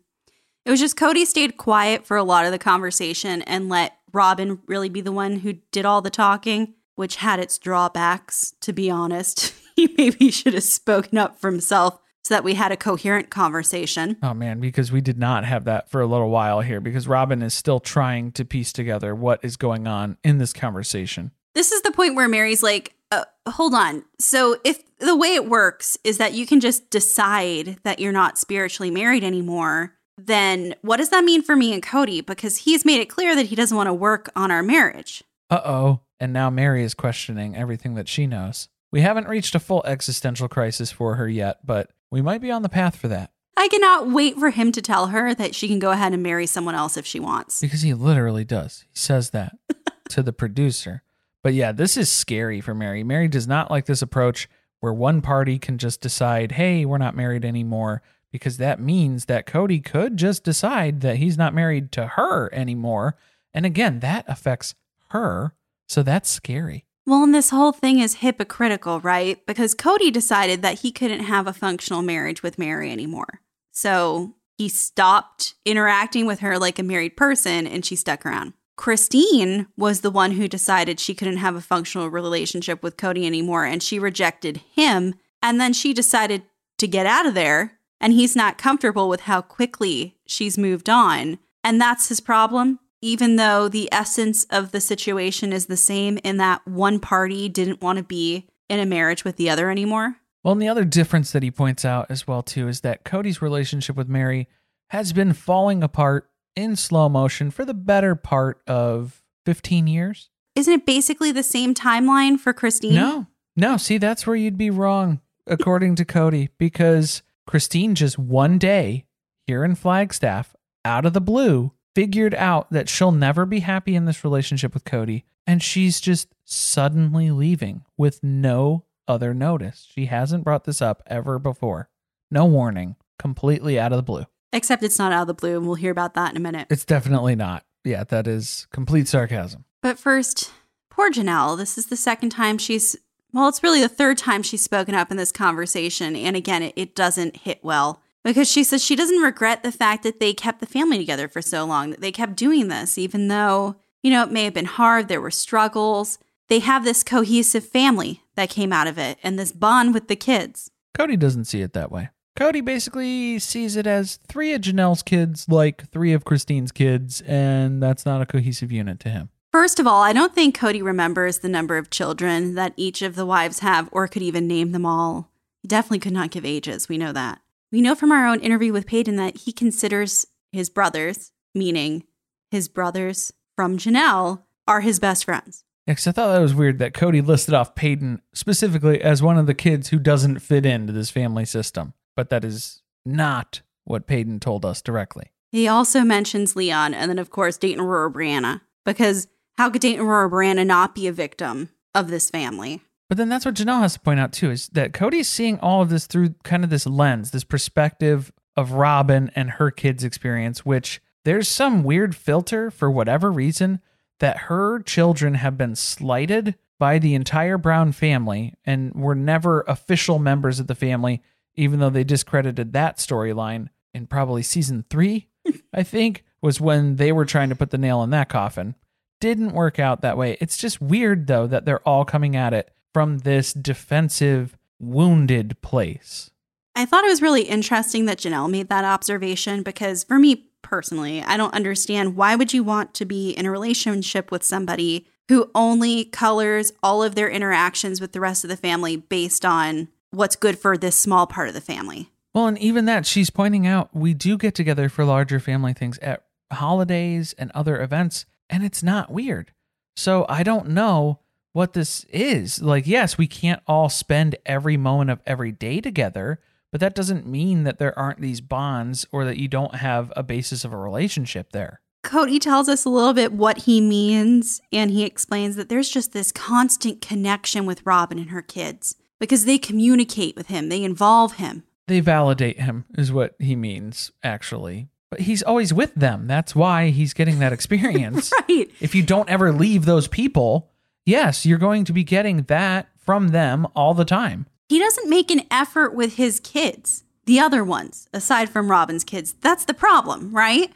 It was just Kody stayed quiet for a lot of the conversation and let Robyn really be the one who did all the talking, which had its drawbacks, to be honest. he maybe should have spoken up for himself so that we had a coherent conversation. Oh man, because we did not have that for a little while here because Robyn is still trying to piece together what is going on in this conversation. This is the point where Meri's like, uh, hold on. So, if the way it works is that you can just decide that you're not spiritually married anymore, then what does that mean for me and Kody? Because he's made it clear that he doesn't want to work on our marriage. Uh oh. And now Meri is questioning everything that she knows. We haven't reached a full existential crisis for her yet, but we might be on the path for that. I cannot wait for him to tell her that she can go ahead and marry someone else if she wants. Because he literally does. He says that to the producer. But yeah, this is scary for Meri. Meri does not like this approach where one party can just decide, hey, we're not married anymore, because that means that Kody could just decide that he's not married to her anymore. And again, that affects her. So that's scary. Well, and this whole thing is hypocritical, right? Because Kody decided that he couldn't have a functional marriage with Meri anymore. So he stopped interacting with her like a married person and she stuck around. Christine was the one who decided she couldn't have a functional relationship with Kody anymore and she rejected him. And then she decided to get out of there. And he's not comfortable with how quickly she's moved on. And that's his problem. Even though the essence of the situation is the same in that one party didn't want to be in a marriage with the other anymore. Well, and the other difference that he points out as well too is that Kody's relationship with Meri has been falling apart in slow motion for the better part of 15 years. Isn't it basically the same timeline for Christine? No. No, see that's where you'd be wrong according to Kody because Christine just one day here in Flagstaff out of the blue figured out that she'll never be happy in this relationship with Kody and she's just suddenly leaving with no other notice. She hasn't brought this up ever before. No warning, completely out of the blue. Except it's not out of the blue, and we'll hear about that in a minute. It's definitely not. Yeah, that is complete sarcasm. But first, poor Janelle. This is the second time she's, well, it's really the third time she's spoken up in this conversation. And again, it, it doesn't hit well because she says she doesn't regret the fact that they kept the family together for so long, that they kept doing this, even though, you know, it may have been hard, there were struggles. They have this cohesive family that came out of it and this bond with the kids. Kody doesn't see it that way. Kody basically sees it as three of Janelle's kids, like three of Christine's kids, and that's not a cohesive unit to him. First of all, I don't think Kody remembers the number of children that each of the wives have or could even name them all. He definitely could not give ages. We know that. We know from our own interview with Peyton that he considers his brothers, meaning his brothers from Janelle, are his best friends. Yeah, 'cause I thought that was weird that Kody listed off Peyton specifically as one of the kids who doesn't fit into this family system. But that is not what Peyton told us directly. He also mentions Leon and then, of course, Dayton Aurora Breanna, because how could Dayton Aurora Breanna not be a victim of this family? But then that's what Janelle has to point out too is that Kody's seeing all of this through kind of this lens, this perspective of Robyn and her kids' experience, which there's some weird filter for whatever reason that her children have been slighted by the entire Brown family and were never official members of the family, even though they discredited that storyline in probably season three, I think, was when they were trying to put the nail in that coffin. Didn't work out that way. It's just weird, though, that they're all coming at it from this defensive, wounded place. I thought it was really interesting that Janelle made that observation because for me personally, I don't understand why would you want to be in a relationship with somebody who only colors all of their interactions with the rest of the family based on what's good for this small part of the family. Well, and even that, she's pointing out we do get together for larger family things at holidays and other events, and it's not weird. So I don't know what this is. Like, yes, we can't all spend every moment of every day together, but that doesn't mean that there aren't these bonds or that you don't have a basis of a relationship there. Kody tells us a little bit what he means, and he explains that there's just this constant connection with Robyn and her kids because they communicate with him, they involve him. They validate him, is what he means, actually. But he's always with them. That's why he's getting that experience. right. If you don't ever leave those people, yes, you're going to be getting that from them all the time. He doesn't make an effort with his kids. the other ones, aside from Robyn's kids. That's the problem, right?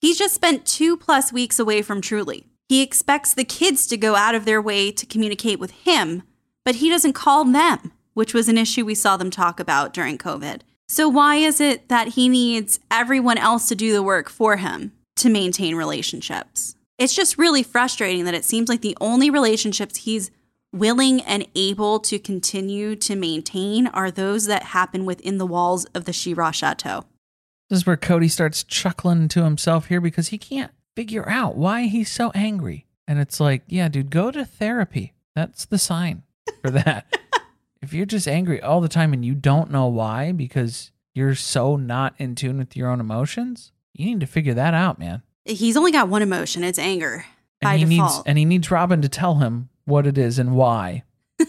He's just spent two plus weeks away from Truely. He expects the kids to go out of their way to communicate with him, but he doesn't call them, which was an issue we saw them talk about during COVID. So, why is it that he needs everyone else to do the work for him to maintain relationships? It's just really frustrating that it seems like the only relationships he's willing and able to continue to maintain are those that happen within the walls of the Shira Chateau. This is where Kody starts chuckling to himself here because he can't figure out why he's so angry. And it's like, yeah, dude, go to therapy. That's the sign for that. if you're just angry all the time and you don't know why because you're so not in tune with your own emotions, you need to figure that out, man. He's only got one emotion, it's anger by and he default. needs and he needs Robyn to tell him what it is and why.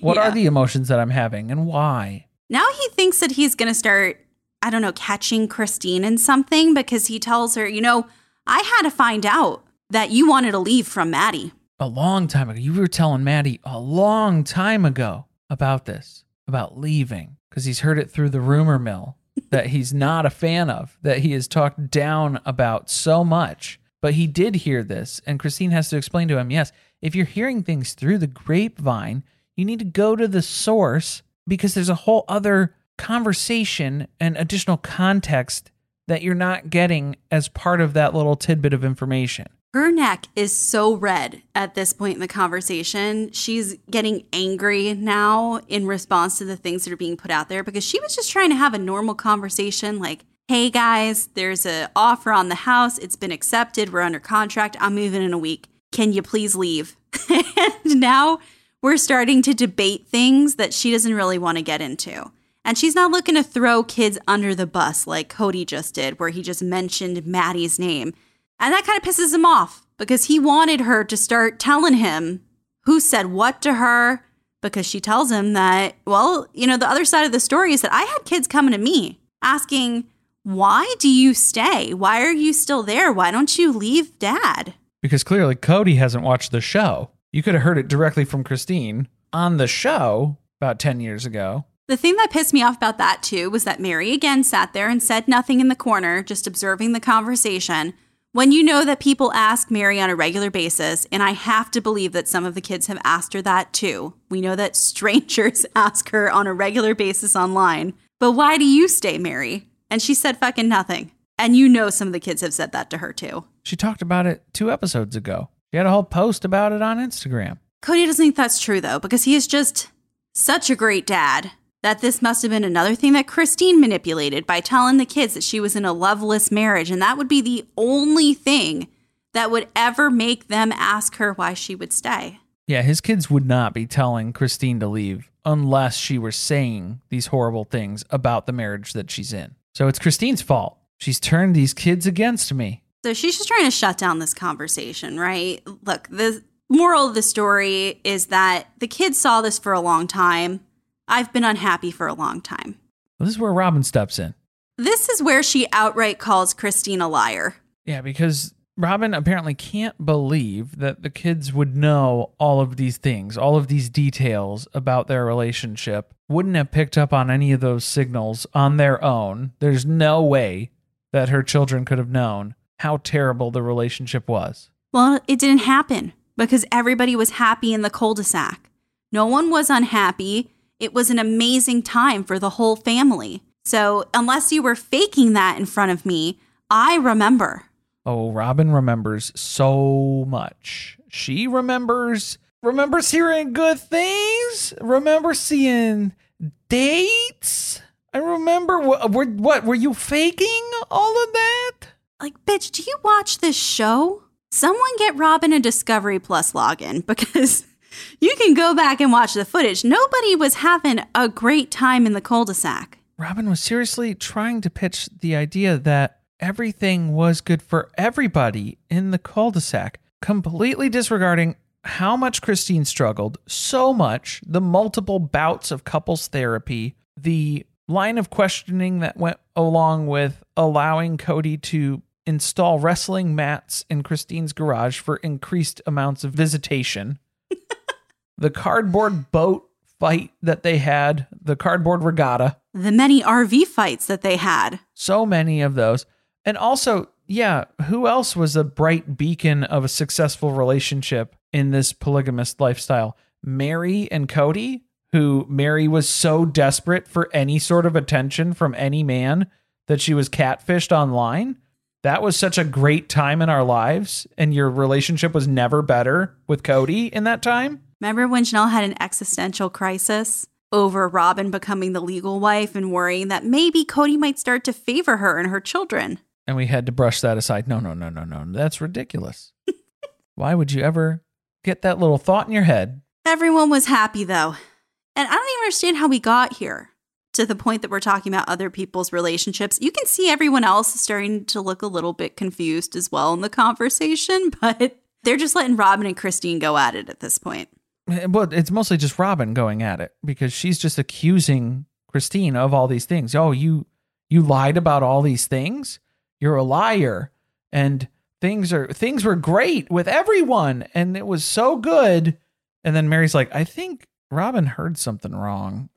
What Yeah. are the emotions that I'm having and why? Now he thinks that he's going to start, I don't know, catching Christine in something because he tells her, you know, I had to find out that you wanted to leave from Maddie. A long time ago, you were telling Maddie a long time ago about this, about leaving, because he's heard it through the rumor mill that he's not a fan of, that he has talked down about so much. But he did hear this, and Christine has to explain to him yes, if you're hearing things through the grapevine, you need to go to the source because there's a whole other conversation and additional context that you're not getting as part of that little tidbit of information. Her neck is so red at this point in the conversation. She's getting angry now in response to the things that are being put out there because she was just trying to have a normal conversation like, "Hey guys, there's a offer on the house. It's been accepted. We're under contract. I'm moving in a week. Can you please leave?" and now we're starting to debate things that she doesn't really want to get into. And she's not looking to throw kids under the bus like Kody just did, where he just mentioned Maddie's name. And that kind of pisses him off because he wanted her to start telling him who said what to her because she tells him that, well, you know, the other side of the story is that I had kids coming to me asking, why do you stay? Why are you still there? Why don't you leave dad? because clearly Kody hasn't watched the show. You could have heard it directly from Christine on the show about 10 years ago. The thing that pissed me off about that too was that Meri again sat there and said nothing in the corner, just observing the conversation. When you know that people ask Meri on a regular basis, and I have to believe that some of the kids have asked her that too. We know that strangers ask her on a regular basis online, but why do you stay, Meri? And she said fucking nothing. And you know some of the kids have said that to her too. She talked about it two episodes ago. She had a whole post about it on Instagram. Kody doesn't think that's true though, because he is just such a great dad that this must have been another thing that Christine manipulated by telling the kids that she was in a loveless marriage. And that would be the only thing that would ever make them ask her why she would stay. Yeah, his kids would not be telling Christine to leave unless she were saying these horrible things about the marriage that she's in. So it's Christine's fault. She's turned these kids against me. So she's just trying to shut down this conversation, right? Look, the moral of the story is that the kids saw this for a long time. I've been unhappy for a long time. This is where Robyn steps in. This is where she outright calls Christine a liar. Yeah, because Robyn apparently can't believe that the kids would know all of these things, all of these details about their relationship, wouldn't have picked up on any of those signals on their own. There's no way that her children could have known how terrible the relationship was. Well, it didn't happen because everybody was happy in the cul de sac. No one was unhappy. It was an amazing time for the whole family. So, unless you were faking that in front of me, I remember. Oh, Robyn remembers so much. She remembers remembers hearing good things, remember seeing dates. I remember what were, what were you faking all of that? Like, bitch, do you watch this show? Someone get Robyn a Discovery Plus login because you can go back and watch the footage. Nobody was having a great time in the cul de sac. Robyn was seriously trying to pitch the idea that everything was good for everybody in the cul-de-sac, completely disregarding how much Christine struggled, so much, the multiple bouts of couples therapy, the line of questioning that went along with allowing Kody to install wrestling mats in Christine's garage for increased amounts of visitation. The cardboard boat fight that they had, the cardboard regatta, The many RV fights that they had. so many of those. And also, yeah, who else was a bright beacon of a successful relationship in this polygamous lifestyle? Meri and Kody, who Meri was so desperate for any sort of attention from any man that she was catfished online. That was such a great time in our lives, and your relationship was never better with Kody in that time. Remember when Janelle had an existential crisis over Robyn becoming the legal wife and worrying that maybe Kody might start to favor her and her children? And we had to brush that aside. No, no, no, no, no. That's ridiculous. Why would you ever get that little thought in your head? Everyone was happy though. And I don't even understand how we got here to the point that we're talking about other people's relationships. You can see everyone else starting to look a little bit confused as well in the conversation, but they're just letting Robyn and Christine go at it at this point. Well, it's mostly just Robyn going at it because she's just accusing Christine of all these things. Oh, you you lied about all these things. You're a liar, and things are things were great with everyone, and it was so good. And then Meri's like, I think Robyn heard something wrong,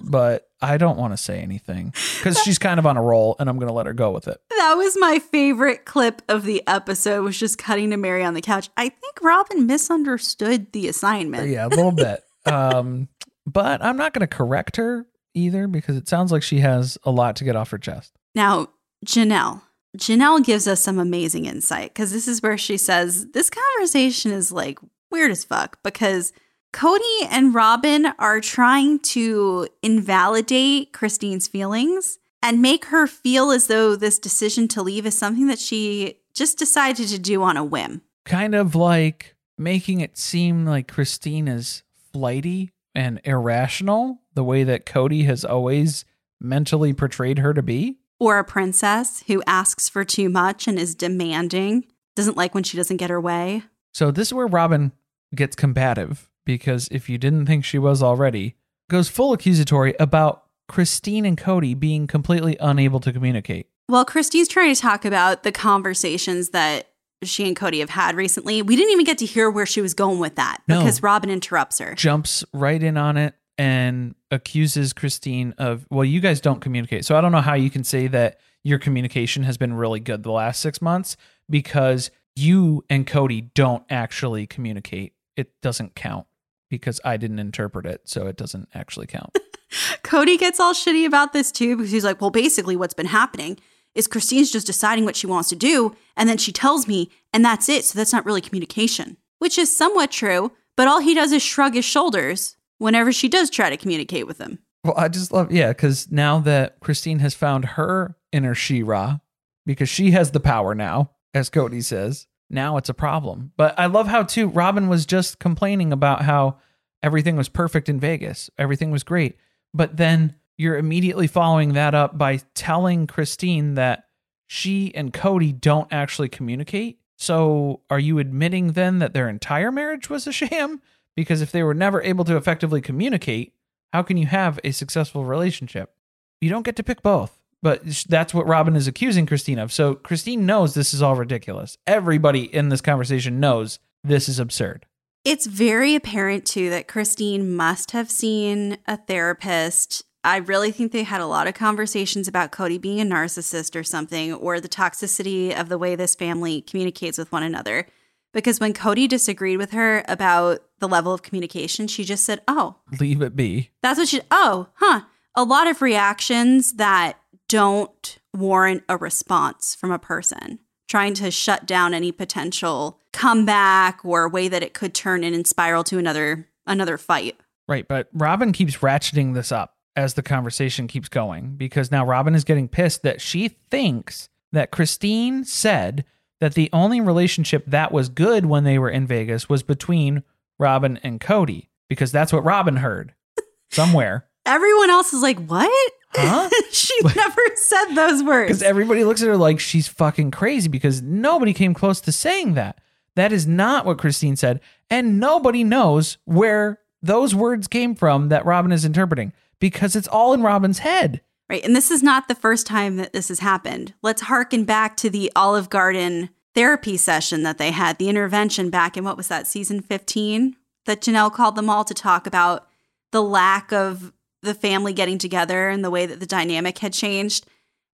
but I don't want to say anything because she's kind of on a roll, and I'm going to let her go with it. That was my favorite clip of the episode was just cutting to Meri on the couch. I think Robyn misunderstood the assignment. Yeah, a little bit. Um, but I'm not going to correct her either because it sounds like she has a lot to get off her chest. Now, Janelle. Janelle gives us some amazing insight because this is where she says this conversation is like weird as fuck because Kody and Robyn are trying to invalidate Christine's feelings and make her feel as though this decision to leave is something that she just decided to do on a whim. Kind of like making it seem like Christine is flighty and irrational, the way that Kody has always mentally portrayed her to be. Or a princess who asks for too much and is demanding, doesn't like when she doesn't get her way. So this is where Robyn gets combative because if you didn't think she was already, goes full accusatory about Christine and Kody being completely unable to communicate. Well, Christine's trying to talk about the conversations that she and Kody have had recently. We didn't even get to hear where she was going with that No. because Robyn interrupts her. Jumps right in on it and accuses Christine of, well, you guys don't communicate. So I don't know how you can say that your communication has been really good the last six months because you and Kody don't actually communicate. It doesn't count because I didn't interpret it. So it doesn't actually count. Kody gets all shitty about this too because he's like, well, basically, what's been happening is Christine's just deciding what she wants to do, and then she tells me, and that's it. So that's not really communication, which is somewhat true. But all he does is shrug his shoulders whenever she does try to communicate with him. Well, I just love, yeah, because now that Christine has found her inner She-Ra, because she has the power now, as Kody says, now it's a problem. But I love how, too, Robyn was just complaining about how everything was perfect in Vegas, everything was great. But then you're immediately following that up by telling Christine that she and Kody don't actually communicate. So are you admitting then that their entire marriage was a sham? Because if they were never able to effectively communicate, how can you have a successful relationship? You don't get to pick both. But that's what Robyn is accusing Christine of. So Christine knows this is all ridiculous. Everybody in this conversation knows this is absurd. It's very apparent too that Christine must have seen a therapist. I really think they had a lot of conversations about Kody being a narcissist or something, or the toxicity of the way this family communicates with one another. Because when Kody disagreed with her about the level of communication, she just said, Oh, Leave it be. that's what she, oh, huh. A lot of reactions that don't warrant a response from a person, trying to shut down any potential comeback or way that it could turn in and spiral to another another fight. Right, but Robyn keeps ratcheting this up as the conversation keeps going because now Robyn is getting pissed that she thinks that Christine said that the only relationship that was good when they were in Vegas was between Robyn and Kody because that's what Robin heard somewhere. Everyone else is like, "What?" Huh? she never said those words. Because everybody looks at her like she's fucking crazy because nobody came close to saying that. That is not what Christine said. And nobody knows where those words came from that Robyn is interpreting because it's all in Robyn's head. Right. And this is not the first time that this has happened. Let's harken back to the Olive Garden therapy session that they had, the intervention back in what was that, season 15? That Janelle called them all to talk about the lack of the family getting together and the way that the dynamic had changed.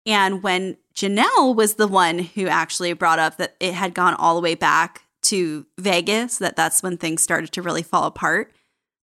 And when Janelle was the one who actually brought up that it had gone all the way back to Vegas, that that's when things started to really fall apart.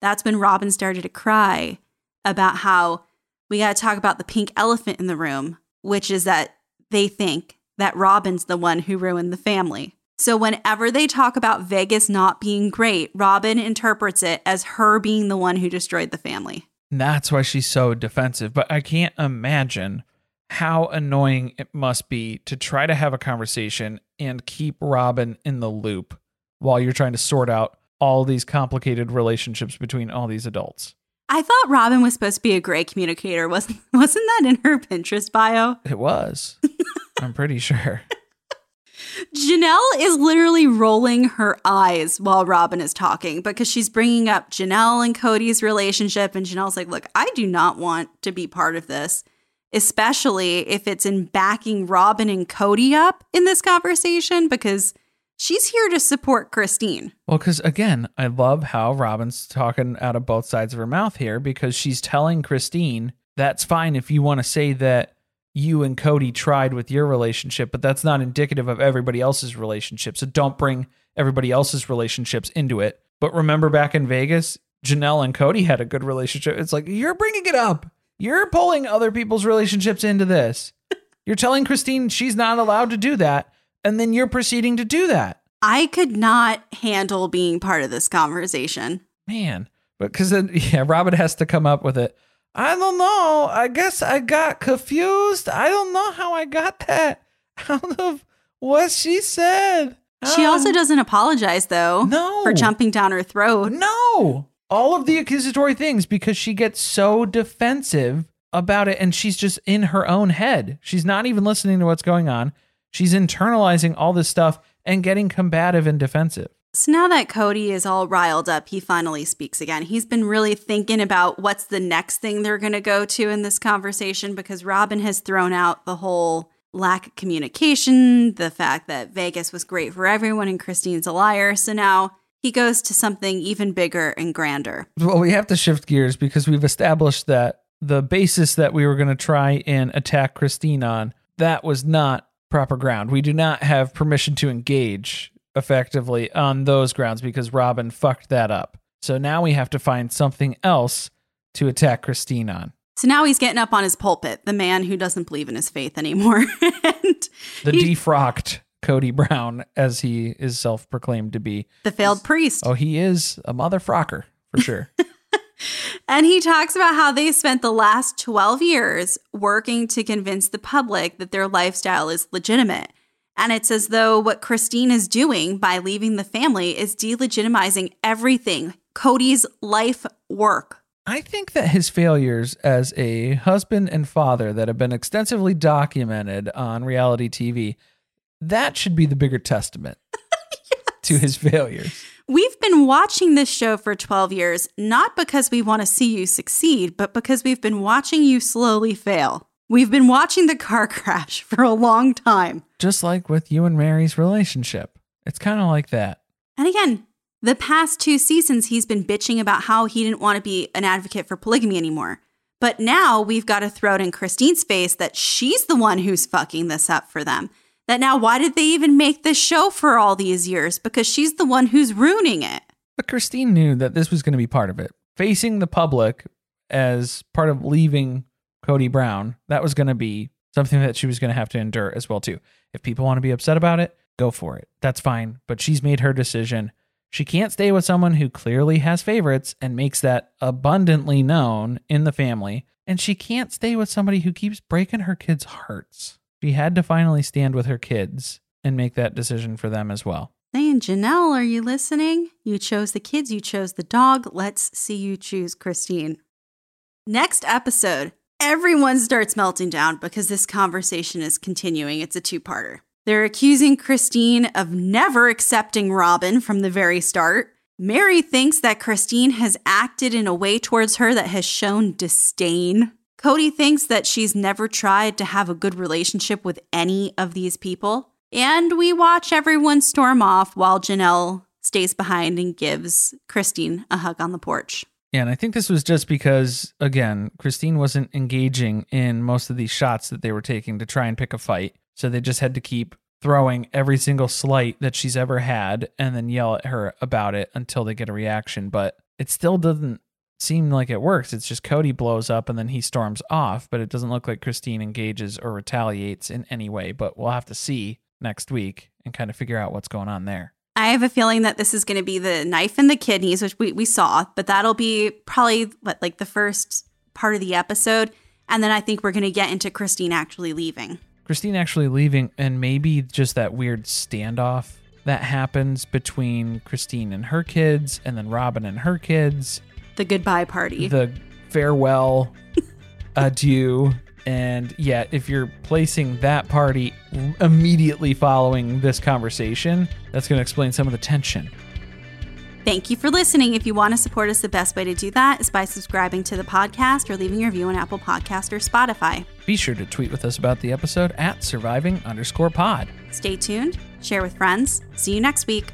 That's when Robyn started to cry about how we got to talk about the pink elephant in the room, which is that they think that Robyn's the one who ruined the family. So whenever they talk about Vegas not being great, Robyn interprets it as her being the one who destroyed the family. That's why she's so defensive. But I can't imagine how annoying it must be to try to have a conversation and keep Robyn in the loop while you're trying to sort out all these complicated relationships between all these adults. I thought Robyn was supposed to be a great communicator. Wasn't wasn't that in her Pinterest bio? It was. I'm pretty sure. Janelle is literally rolling her eyes while Robyn is talking because she's bringing up Janelle and Kody's relationship. And Janelle's like, Look, I do not want to be part of this, especially if it's in backing Robyn and Kody up in this conversation because she's here to support Christine. Well, because again, I love how Robyn's talking out of both sides of her mouth here because she's telling Christine that's fine if you want to say that you and Kody tried with your relationship, but that's not indicative of everybody else's relationship. So don't bring everybody else's relationships into it. But remember back in Vegas, Janelle and Kody had a good relationship. It's like, you're bringing it up. You're pulling other people's relationships into this. You're telling Christine she's not allowed to do that. And then you're proceeding to do that. I could not handle being part of this conversation. Man, but because then, yeah, Robyn has to come up with it. I don't know. I guess I got confused. I don't know how I got that out of what she said. She Um, also doesn't apologize though. No. For jumping down her throat. No. All of the accusatory things because she gets so defensive about it and she's just in her own head. She's not even listening to what's going on. She's internalizing all this stuff and getting combative and defensive. So now that Kody is all riled up, he finally speaks again. He's been really thinking about what's the next thing they're going to go to in this conversation because Robyn has thrown out the whole lack of communication, the fact that Vegas was great for everyone and Christine's a liar. So now he goes to something even bigger and grander. Well, we have to shift gears because we've established that the basis that we were going to try and attack Christine on, that was not proper ground. We do not have permission to engage effectively on those grounds because Robyn fucked that up. So now we have to find something else to attack Christine on. So now he's getting up on his pulpit, the man who doesn't believe in his faith anymore. and The he- defrocked Kody Brown, as he is self proclaimed to be. the failed priest. Oh, he is a mother frocker for sure. And he talks about how they spent the last 12 years working to convince the public that their lifestyle is legitimate. And it's as though what Christine is doing by leaving the family is delegitimizing everything Kody's life work. I think that his failures as a husband and father that have been extensively documented on reality TV, that should be the bigger testament to his failures. We've been watching this show for 12 years, not because we want to see you succeed, but because we've been watching you slowly fail. We've been watching the car crash for a long time. Just like with you and Meri's relationship. It's kind of like that. And again, the past two seasons, he's been bitching about how he didn't want to be an advocate for polygamy anymore. But now we've got to throw it in Christine's face that she's the one who's fucking this up for them. That now, why did they even make this show for all these years? Because she's the one who's ruining it. But Christine knew that this was going to be part of it. Facing the public as part of leaving Kody Brown, that was going to be something that she was going to have to endure as well too. If people want to be upset about it, go for it. That's fine, but she's made her decision. She can't stay with someone who clearly has favorites and makes that abundantly known in the family, and she can't stay with somebody who keeps breaking her kids' hearts. She had to finally stand with her kids and make that decision for them as well. Saying, Janelle, are you listening? You chose the kids, you chose the dog. Let's see you choose Christine. Next episode, everyone starts melting down because this conversation is continuing. It's a two parter. They're accusing Christine of never accepting Robyn from the very start. Meri thinks that Christine has acted in a way towards her that has shown disdain. Kody thinks that she's never tried to have a good relationship with any of these people. And we watch everyone storm off while Janelle stays behind and gives Christine a hug on the porch. Yeah, and I think this was just because, again, Christine wasn't engaging in most of these shots that they were taking to try and pick a fight. So they just had to keep throwing every single slight that she's ever had and then yell at her about it until they get a reaction. But it still doesn't seem like it works. It's just Kody blows up and then he storms off, but it doesn't look like Christine engages or retaliates in any way. But we'll have to see next week and kind of figure out what's going on there. I have a feeling that this is going to be the knife in the kidneys, which we, we saw, but that'll be probably what, like the first part of the episode. And then I think we're going to get into Christine actually leaving. Christine actually leaving, and maybe just that weird standoff that happens between Christine and her kids, and then Robyn and her kids. The goodbye party. The farewell, adieu. And yet, if you're placing that party immediately following this conversation, that's going to explain some of the tension. Thank you for listening. If you want to support us, the best way to do that is by subscribing to the podcast or leaving your review on Apple Podcast or Spotify. Be sure to tweet with us about the episode at surviving underscore pod. Stay tuned, share with friends. See you next week.